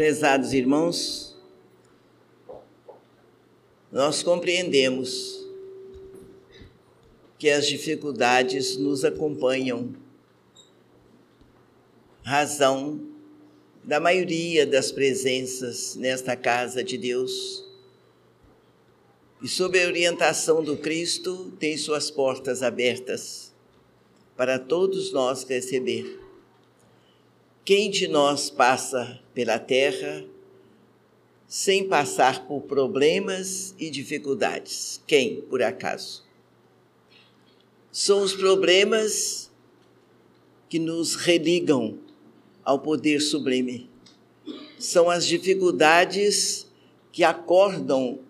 Prezados irmãos, nós compreendemos que as dificuldades nos acompanham, razão da maioria das presenças nesta casa de Deus. E sob a orientação do Cristo, tem suas portas abertas para todos nós receber. Quem de nós passa pela terra sem passar por problemas e dificuldades? Quem, por acaso? São os problemas que nos religam ao poder sublime. São as dificuldades que acordam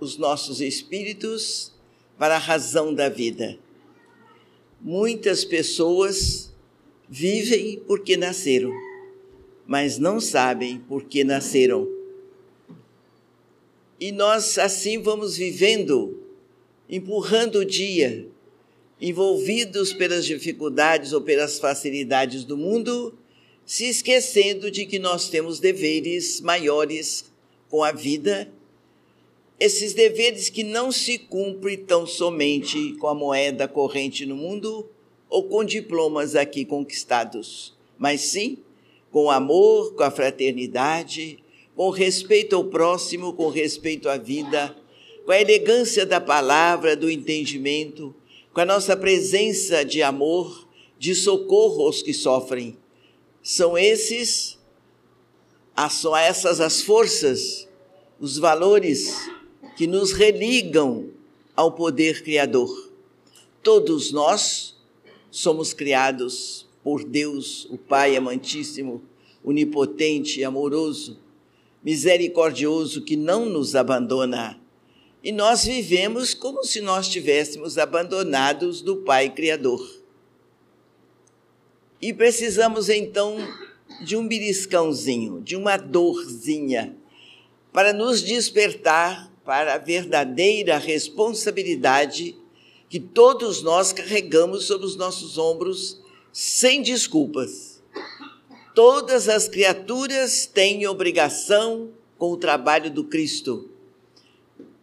os nossos espíritos para a razão da vida. Muitas pessoas vivem porque nasceram, mas não sabem por que nasceram. E nós assim vamos vivendo, empurrando o dia, envolvidos pelas dificuldades ou pelas facilidades do mundo, se esquecendo de que nós temos deveres maiores com a vida, esses deveres que não se cumprem tão somente com a moeda corrente no mundo ou com diplomas aqui conquistados, mas sim com amor, com a fraternidade, com respeito ao próximo, com respeito à vida, com a elegância da palavra, do entendimento, com a nossa presença de amor, de socorro aos que sofrem. São esses, são essas as forças, os valores que nos religam ao poder criador. Todos nós somos criados por Deus, o Pai amantíssimo, onipotente, amoroso, misericordioso, que não nos abandona e nós vivemos como se nós estivéssemos abandonados do Pai Criador. E precisamos então de um beliscãozinho, de uma dorzinha, para nos despertar para a verdadeira responsabilidade que todos nós carregamos sobre os nossos ombros sem desculpas. Todas as criaturas têm obrigação com o trabalho do Cristo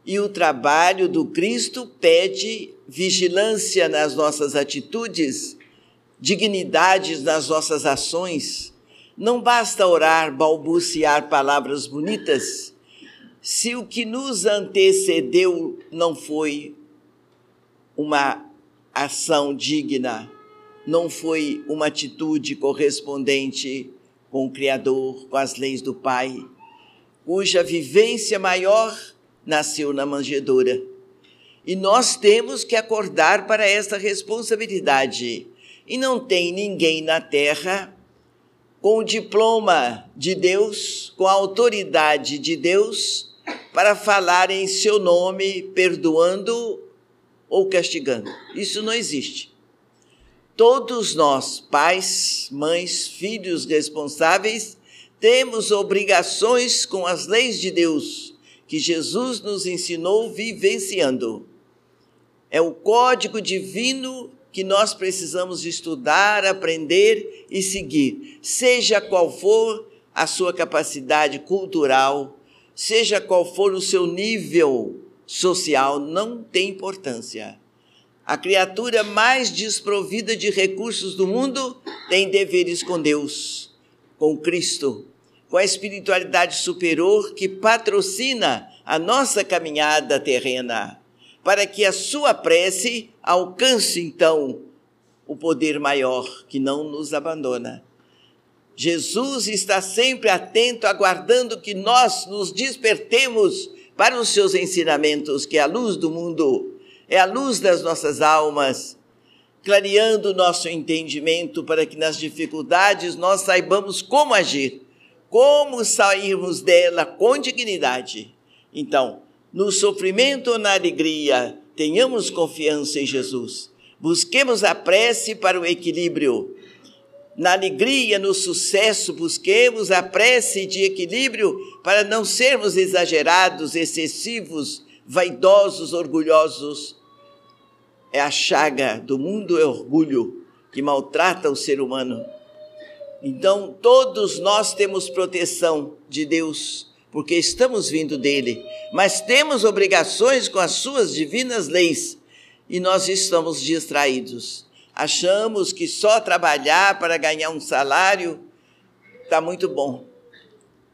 e o trabalho do Cristo pede vigilância nas nossas atitudes, dignidades nas nossas ações. Não basta orar, balbuciar palavras bonitas, se o que nos antecedeu não foi uma ação digna, não foi uma atitude correspondente com o Criador, com as leis do Pai, cuja vivência maior nasceu na manjedoura. E nós temos que acordar para essa responsabilidade. E não tem ninguém na terra com o diploma de Deus, com a autoridade de Deus, para falar em seu nome, perdoando ou castigando. Isso não existe. Todos nós, pais, mães, filhos responsáveis, temos obrigações com as leis de Deus que Jesus nos ensinou vivenciando. É o código divino que nós precisamos estudar, aprender e seguir, seja qual for a sua capacidade cultural, seja qual for o seu nível social, não tem importância. A criatura mais desprovida de recursos do mundo tem deveres com Deus, com Cristo, com a espiritualidade superior que patrocina a nossa caminhada terrena, para que a sua prece alcance então o poder maior que não nos abandona. Jesus está sempre atento, aguardando que nós nos despertemos para os seus ensinamentos, que é a luz do mundo, é a luz das nossas almas, clareando o nosso entendimento para que nas dificuldades nós saibamos como agir como sairmos dela com dignidade. Então, no sofrimento ou na alegria, tenhamos confiança em Jesus. Busquemos a prece para o equilíbrio. Na alegria, no sucesso, busquemos a prece de equilíbrio para não sermos exagerados, excessivos, vaidosos, orgulhosos. É a chaga do mundo, é orgulho que maltrata o ser humano Então, todos nós temos proteção de Deus, porque estamos vindo dele, mas temos obrigações com as suas divinas leis e nós estamos distraídos. Achamos que só trabalhar para ganhar um salário está muito bom.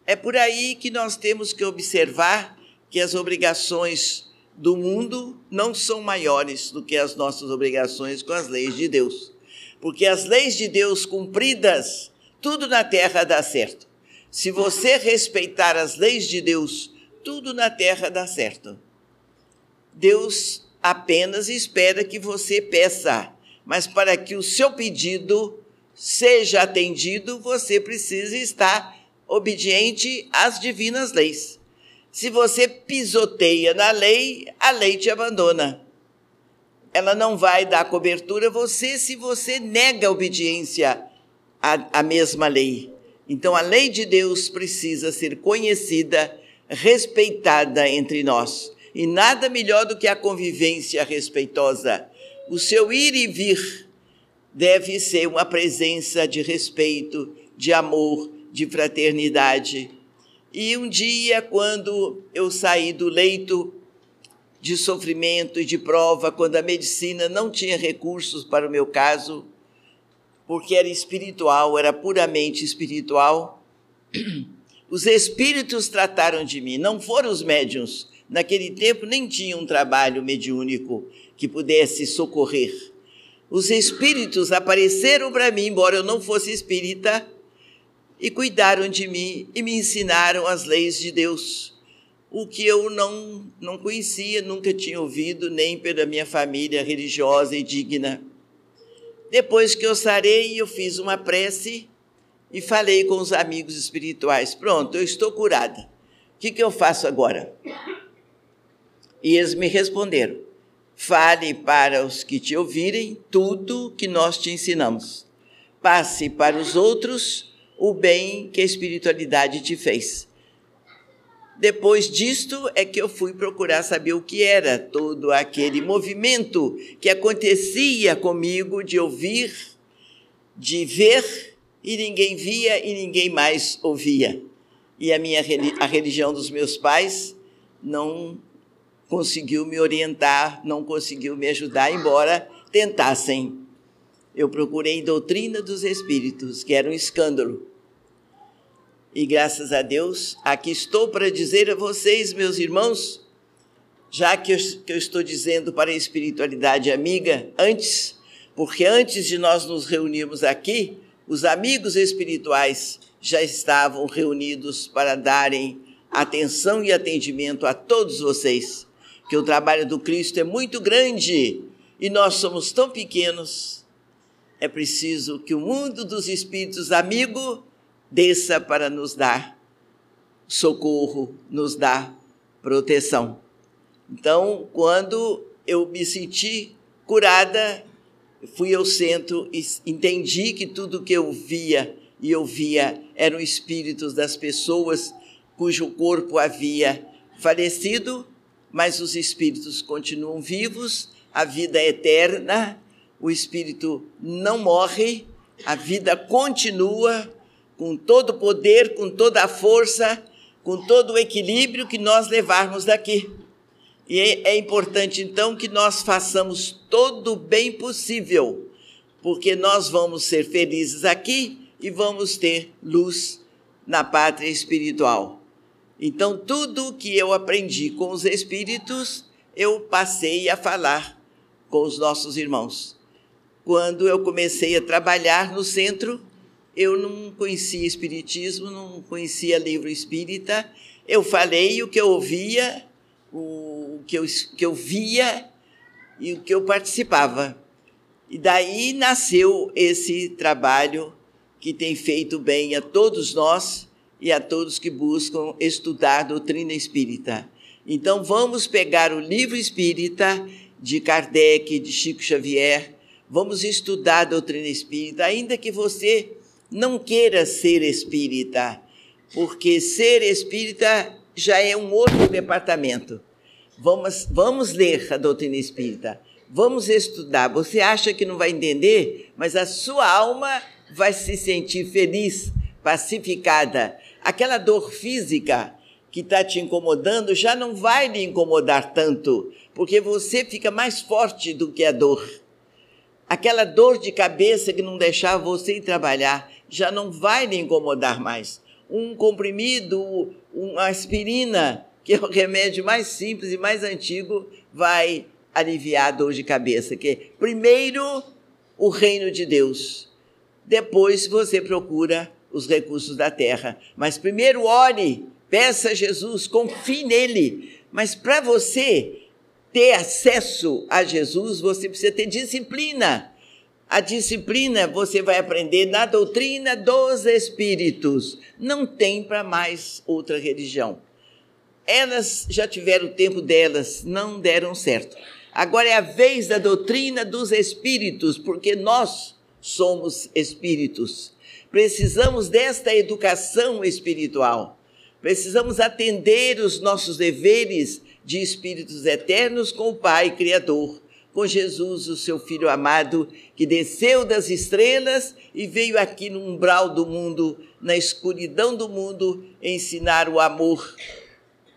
É por aí que nós temos que observar que as obrigações do mundo não são maiores do que as nossas obrigações com as leis de Deus. Porque as leis de Deus cumpridas, tudo na terra dá certo. Se você respeitar as leis de Deus, tudo na terra dá certo. Deus apenas espera que você peça, mas para que o seu pedido seja atendido, você precisa estar obediente às divinas leis. Se você pisoteia na lei, a lei te abandona. Ela não vai dar cobertura a você se você nega a obediência à, à mesma lei. Então, a lei de Deus precisa ser conhecida, respeitada entre nós. E nada melhor do que a convivência respeitosa. O seu ir e vir deve ser uma presença de respeito, de amor, de fraternidade. E um dia, quando eu saí do leito de sofrimento e de prova, quando a medicina não tinha recursos para o meu caso, porque era espiritual, era puramente espiritual, os espíritos trataram de mim, não foram os médiums. Naquele tempo nem tinha um trabalho mediúnico que pudesse socorrer. Os espíritos apareceram para mim, embora eu não fosse espírita, e cuidaram de mim e me ensinaram as leis de Deus, o que eu não, não conhecia, nunca tinha ouvido, nem pela minha família religiosa e digna. Depois que eu sarei, eu fiz uma prece e falei com os amigos espirituais: Pronto, eu estou curada. O que, que eu faço agora? E eles me responderam: Fale para os que te ouvirem tudo que nós te ensinamos. Passe para os outros o bem que a espiritualidade te fez. Depois disto é que eu fui procurar saber o que era todo aquele movimento que acontecia comigo de ouvir, de ver e ninguém via e ninguém mais ouvia. E a minha a religião dos meus pais não conseguiu me orientar, não conseguiu me ajudar, embora tentassem. Eu procurei doutrina dos espíritos, que era um escândalo. E graças a Deus, aqui estou para dizer a vocês, meus irmãos, já que eu, que eu estou dizendo para a espiritualidade amiga, antes, porque antes de nós nos reunirmos aqui, os amigos espirituais já estavam reunidos para darem atenção e atendimento a todos vocês, que o trabalho do Cristo é muito grande e nós somos tão pequenos. É preciso que o mundo dos espíritos amigo desça para nos dar socorro, nos dar proteção. Então, quando eu me senti curada, fui ao centro e entendi que tudo que eu via e ouvia eram espíritos das pessoas cujo corpo havia falecido, mas os espíritos continuam vivos, a vida é eterna, o espírito não morre, a vida continua com todo o poder, com toda a força, com todo o equilíbrio que nós levarmos daqui. E é, é importante, então, que nós façamos todo o bem possível, porque nós vamos ser felizes aqui e vamos ter luz na pátria espiritual. Então, tudo que eu aprendi com os espíritos, eu passei a falar com os nossos irmãos. Quando eu comecei a trabalhar no centro, eu não conhecia espiritismo, não conhecia livro espírita. Eu falei o que eu ouvia, o que eu, que eu via e o que eu participava. E daí nasceu esse trabalho que tem feito bem a todos nós e a todos que buscam estudar doutrina espírita. Então vamos pegar o livro espírita de Kardec, de Chico Xavier, vamos estudar a doutrina espírita, ainda que você não queira ser espírita, porque ser espírita já é um outro departamento. Vamos, vamos ler a doutrina espírita, vamos estudar. Você acha que não vai entender, mas a sua alma vai se sentir feliz, pacificada. Aquela dor física que está te incomodando já não vai lhe incomodar tanto, porque você fica mais forte do que a dor. Aquela dor de cabeça que não deixava você ir trabalhar já não vai lhe incomodar mais. Um comprimido, uma aspirina, que é o remédio mais simples e mais antigo, vai aliviar a dor de cabeça. Que primeiro o reino de Deus, depois você procura os recursos da terra. Mas primeiro ore, peça a Jesus, confie nele. Mas para você ter acesso a Jesus, você precisa ter disciplina. A disciplina você vai aprender na doutrina dos Espíritos. Não tem para mais outra religião. Elas já tiveram o tempo delas, não deram certo. Agora é a vez da doutrina dos Espíritos, porque nós somos espíritos. Precisamos desta educação espiritual. Precisamos atender os nossos deveres de espíritos eternos com o Pai Criador, com Jesus, o seu Filho amado, que desceu das estrelas e veio aqui no umbral do mundo, na escuridão do mundo, ensinar o amor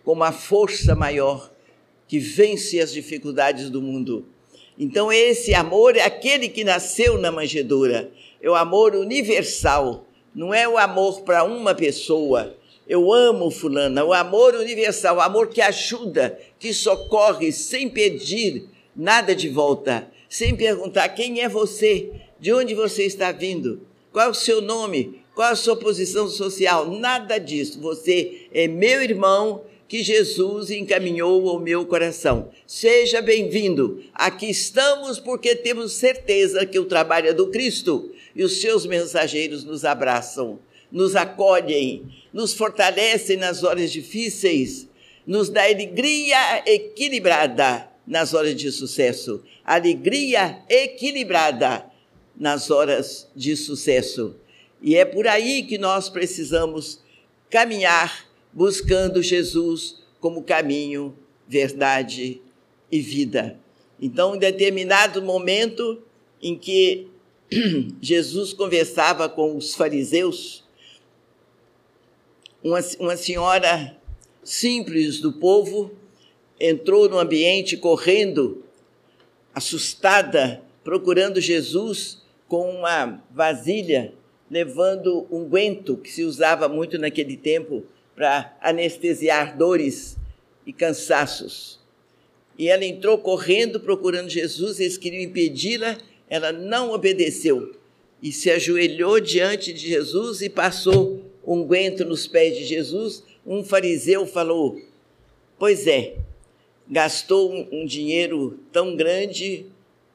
como a força maior que vence as dificuldades do mundo. Então, esse amor é aquele que nasceu na manjedoura, é o amor universal, não é o amor para uma pessoa, eu amo fulana, o amor universal, o amor que ajuda, que socorre sem pedir nada de volta, sem perguntar quem é você, de onde você está vindo, qual é o seu nome, qual a sua posição social, nada disso. Você é meu irmão que Jesus encaminhou ao meu coração. Seja bem-vindo. Aqui estamos porque temos certeza que o trabalho é do Cristo e os seus mensageiros nos abraçam, nos acolhem nos fortalece nas horas difíceis, nos dá alegria equilibrada nas horas de sucesso. Alegria equilibrada nas horas de sucesso. E é por aí que nós precisamos caminhar buscando Jesus como caminho, verdade e vida. Então, em determinado momento em que Jesus conversava com os fariseus, uma, uma senhora simples do povo entrou no ambiente correndo, assustada, procurando Jesus com uma vasilha, levando um guento que se usava muito naquele tempo para anestesiar dores e cansaços. E ela entrou correndo procurando Jesus, eles queriam impedi-la, ela não obedeceu e se ajoelhou diante de Jesus e passou unguento nos pés de Jesus, um fariseu falou: Pois é, gastou um, dinheiro tão grande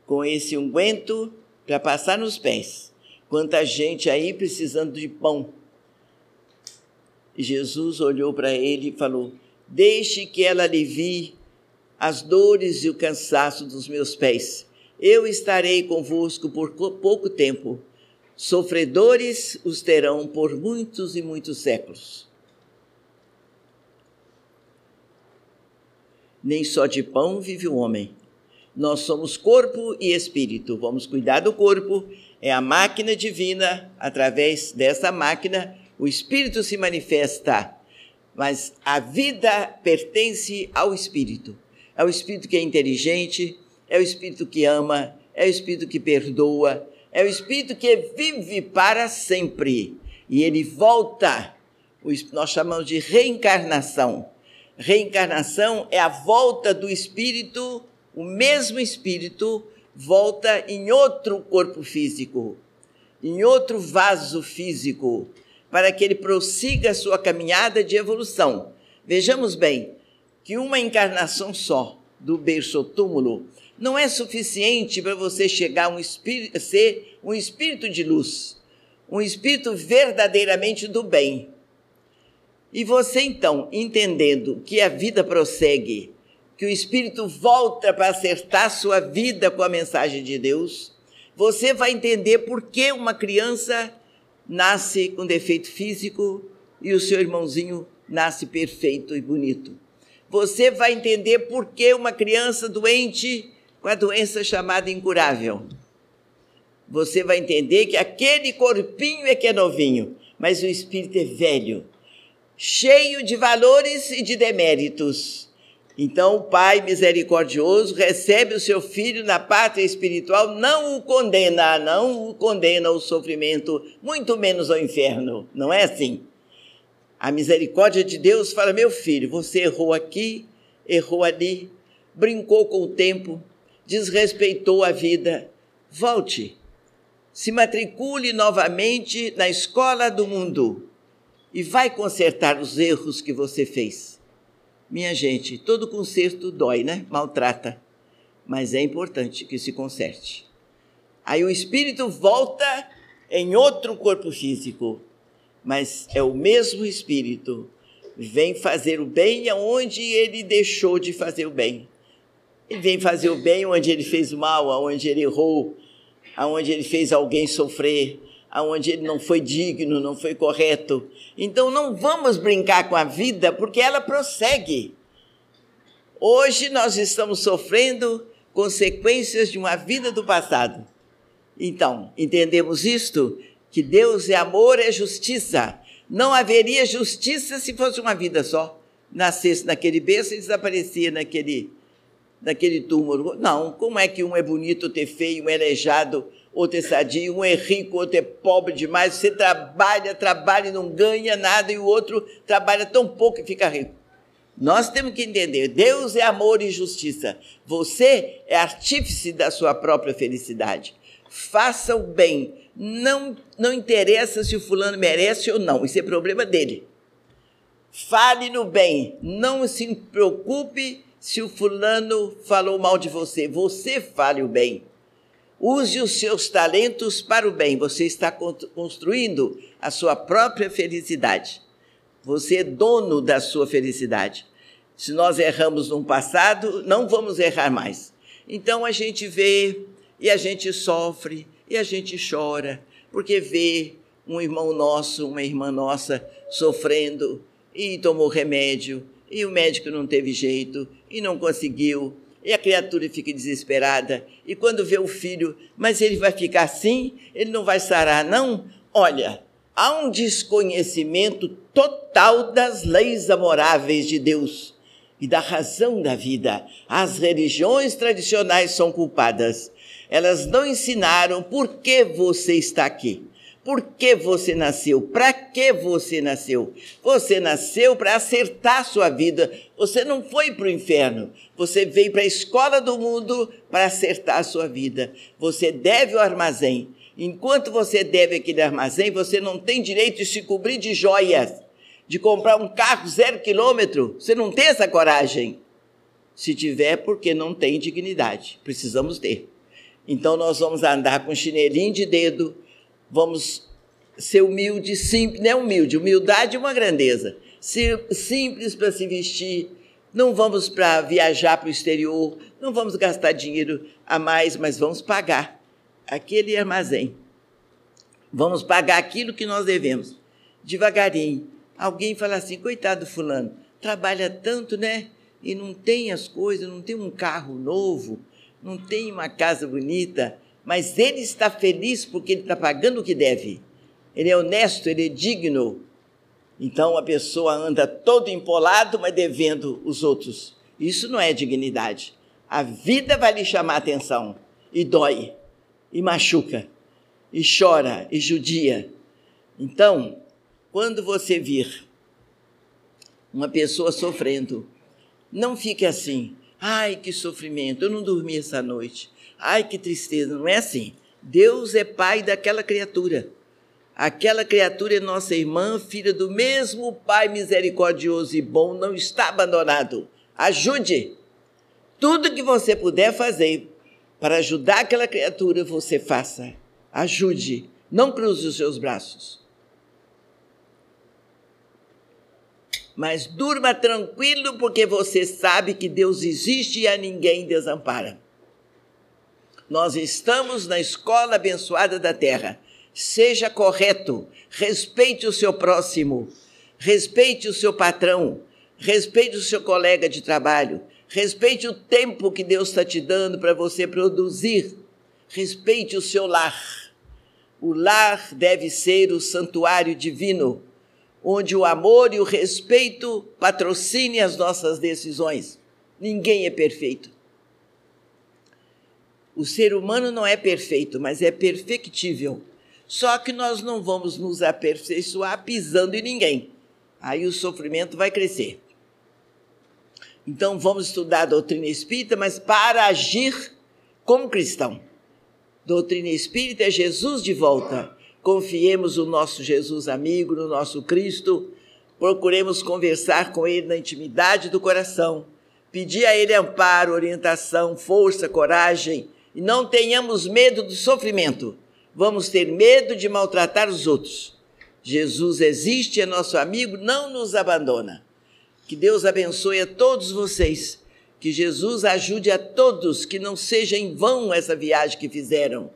com esse unguento para passar nos pés. Quanta gente aí precisando de pão. Jesus olhou para ele e falou: Deixe que ela alivie as dores e o cansaço dos meus pés. Eu estarei convosco por pouco tempo Sofredores os terão por muitos e muitos séculos. Nem só de pão vive o homem. Nós somos corpo e espírito. Vamos cuidar do corpo, é a máquina divina. Através dessa máquina, o espírito se manifesta. Mas a vida pertence ao espírito. É o espírito que é inteligente, é o espírito que ama, é o espírito que perdoa, é o espírito que vive para sempre e ele volta. Nós chamamos de reencarnação. Reencarnação é a volta do espírito, o mesmo espírito volta em outro corpo físico, em outro vaso físico, para que ele prossiga a sua caminhada de evolução. Vejamos bem que uma encarnação só do berço ao túmulo não é suficiente para você chegar a um ser um espírito de luz, um espírito verdadeiramente do bem. E você então, entendendo que a vida prossegue, que o espírito volta para acertar sua vida com a mensagem de Deus, você vai entender por que uma criança nasce com defeito físico e o seu irmãozinho nasce perfeito e bonito. Você vai entender por que uma criança doente com a doença chamada incurável. você vai entender que aquele corpinho é que é novinho, mas o espírito é velho, cheio de valores e de deméritos. Então, o Pai misericordioso recebe o seu filho na pátria espiritual, não o condena, não o condena ao sofrimento, muito menos ao inferno. Não é assim? A misericórdia de Deus fala: meu filho, você errou aqui, errou ali, brincou com o tempo, desrespeitou a vida. Volte, se matricule novamente na escola do mundo e vai consertar os erros que você fez. Minha gente, todo conserto dói, né? Maltrata. Mas é importante que se conserte. Aí o espírito volta em outro corpo físico, mas é o mesmo espírito. Vem fazer o bem aonde ele deixou de fazer o bem. Ele vem fazer o bem onde ele fez o mal, aonde ele errou, aonde ele fez alguém sofrer, aonde ele não foi digno, não foi correto. Então não vamos brincar com a vida, porque ela prossegue. Hoje nós estamos sofrendo consequências de uma vida do passado. Então, entendemos isto? Que Deus é amor, é justiça. Não haveria justiça se fosse uma vida só. Nascesse naquele berço e desaparecia naquele, naquele túmulo. Não, como é que um é bonito, é feio, um é aleijado, outro é sadio, um é rico, outro é pobre demais. Você trabalha, trabalha e não ganha nada, e o outro trabalha tão pouco e fica rico. Nós temos que entender: Deus é amor e justiça. Você é artífice da sua própria felicidade. Faça o bem. Não, não interessa se o fulano merece ou não, isso é problema dele. Fale no bem. Não se preocupe se o fulano falou mal de você. Você fale o bem. Use os seus talentos para o bem. Você está construindo a sua própria felicidade. Você é dono da sua felicidade. Se nós erramos no passado, não vamos errar mais. Então a gente vê e a gente sofre e a gente chora, porque vê um irmão nosso, uma irmã nossa sofrendo e tomou remédio e o médico não teve jeito e não conseguiu e a criatura fica desesperada. E quando vê o filho, mas ele vai ficar assim? Ele não vai sarar, não? Olha, há um desconhecimento total das leis amoráveis de Deus e da razão da vida. As religiões tradicionais são culpadas. Elas não ensinaram por que você está aqui. Por que você nasceu? Para que você nasceu? Você nasceu para acertar sua vida. Você não foi para o inferno. Você veio para a escola do mundo para acertar a sua vida. Você deve o armazém. Enquanto você deve aquele armazém, você não tem direito de se cobrir de joias, de comprar um carro zero quilômetro. Você não tem essa coragem. Se tiver, porque não tem dignidade. Precisamos ter. Então nós vamos andar com chinelinho de dedo vamos ser humildes, simples, não é humilde, humildade é uma grandeza. Ser simples para se vestir, não vamos para viajar para o exterior, não vamos gastar dinheiro a mais, mas vamos pagar aquele armazém. Vamos pagar aquilo que nós devemos. Devagarinho. Alguém fala assim: coitado do fulano, trabalha tanto, né? E não tem as coisas, não tem um carro novo, não tem uma casa bonita mas ele está feliz porque ele está pagando o que deve. Ele é honesto, ele é digno. Então a pessoa anda todo empolado, mas devendo os outros. Isso não é dignidade. A vida vai lhe chamar atenção e dói, e machuca, e chora, e judia. Então, quando você vir uma pessoa sofrendo, não fique assim. Ai, que sofrimento, eu não dormi essa noite. Ai, que tristeza, não é assim. Deus é pai daquela criatura. Aquela criatura é nossa irmã, filha do mesmo Pai misericordioso e bom, não está abandonado. Ajude. Tudo que você puder fazer para ajudar aquela criatura, você faça. Ajude. Não cruze os seus braços. Mas durma tranquilo, porque você sabe que Deus existe e a ninguém desampara. Nós estamos na escola abençoada da terra. Seja correto, respeite o seu próximo, respeite o seu patrão, respeite o seu colega de trabalho, respeite o tempo que Deus está te dando para você produzir. respeite o seu lar. O lar deve ser o santuário divino, onde o amor e o respeito patrocinem as nossas decisões. Ninguém é perfeito. O ser humano não é perfeito, mas é perfectível. Só que nós não vamos nos aperfeiçoar pisando em ninguém. Aí o sofrimento vai crescer. Então vamos estudar a doutrina espírita, mas para agir como cristão. Doutrina espírita é Jesus de volta. Confiemos no nosso Jesus amigo, no nosso Cristo. Procuremos conversar com Ele na intimidade do coração. Pedir a Ele amparo, orientação, força, coragem. E não tenhamos medo do sofrimento. Vamos ter medo de maltratar os outros. Jesus existe, é nosso amigo, não nos abandona. Que Deus abençoe a todos vocês. Que Jesus ajude a todos, que não seja em vão essa viagem que fizeram.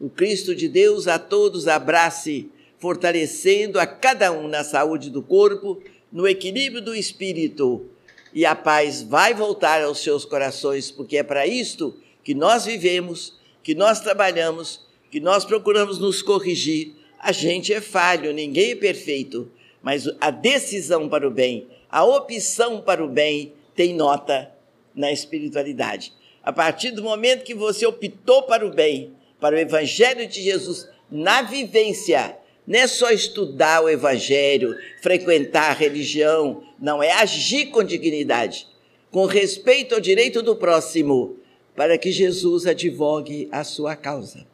O Cristo de Deus a todos abrace, fortalecendo a cada um na saúde do corpo, no equilíbrio do espírito. E a paz vai voltar aos seus corações, porque é para isto que nós vivemos, que nós trabalhamos, que nós procuramos nos corrigir. A gente é falho, ninguém é perfeito, mas a decisão para o bem a opção para o bem tem nota na espiritualidade. A partir do momento que você optou para o bem, para o Evangelho de Jesus, na vivência, não é só estudar o Evangelho, frequentar a religião, não, é agir com dignidade, com respeito ao direito do próximo, para que Jesus advogue a sua causa.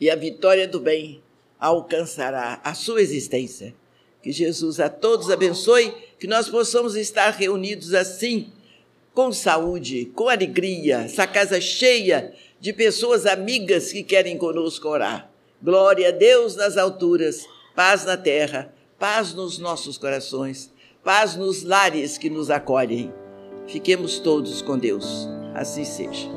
E a vitória do bem alcançará a sua existência. Que Jesus a todos abençoe, que nós possamos estar reunidos assim, com saúde, com alegria, essa casa cheia de pessoas amigas que querem conosco orar. Glória a Deus nas alturas, paz na terra, paz nos nossos corações, paz nos lares que nos acolhem. Fiquemos todos com Deus. Assim seja.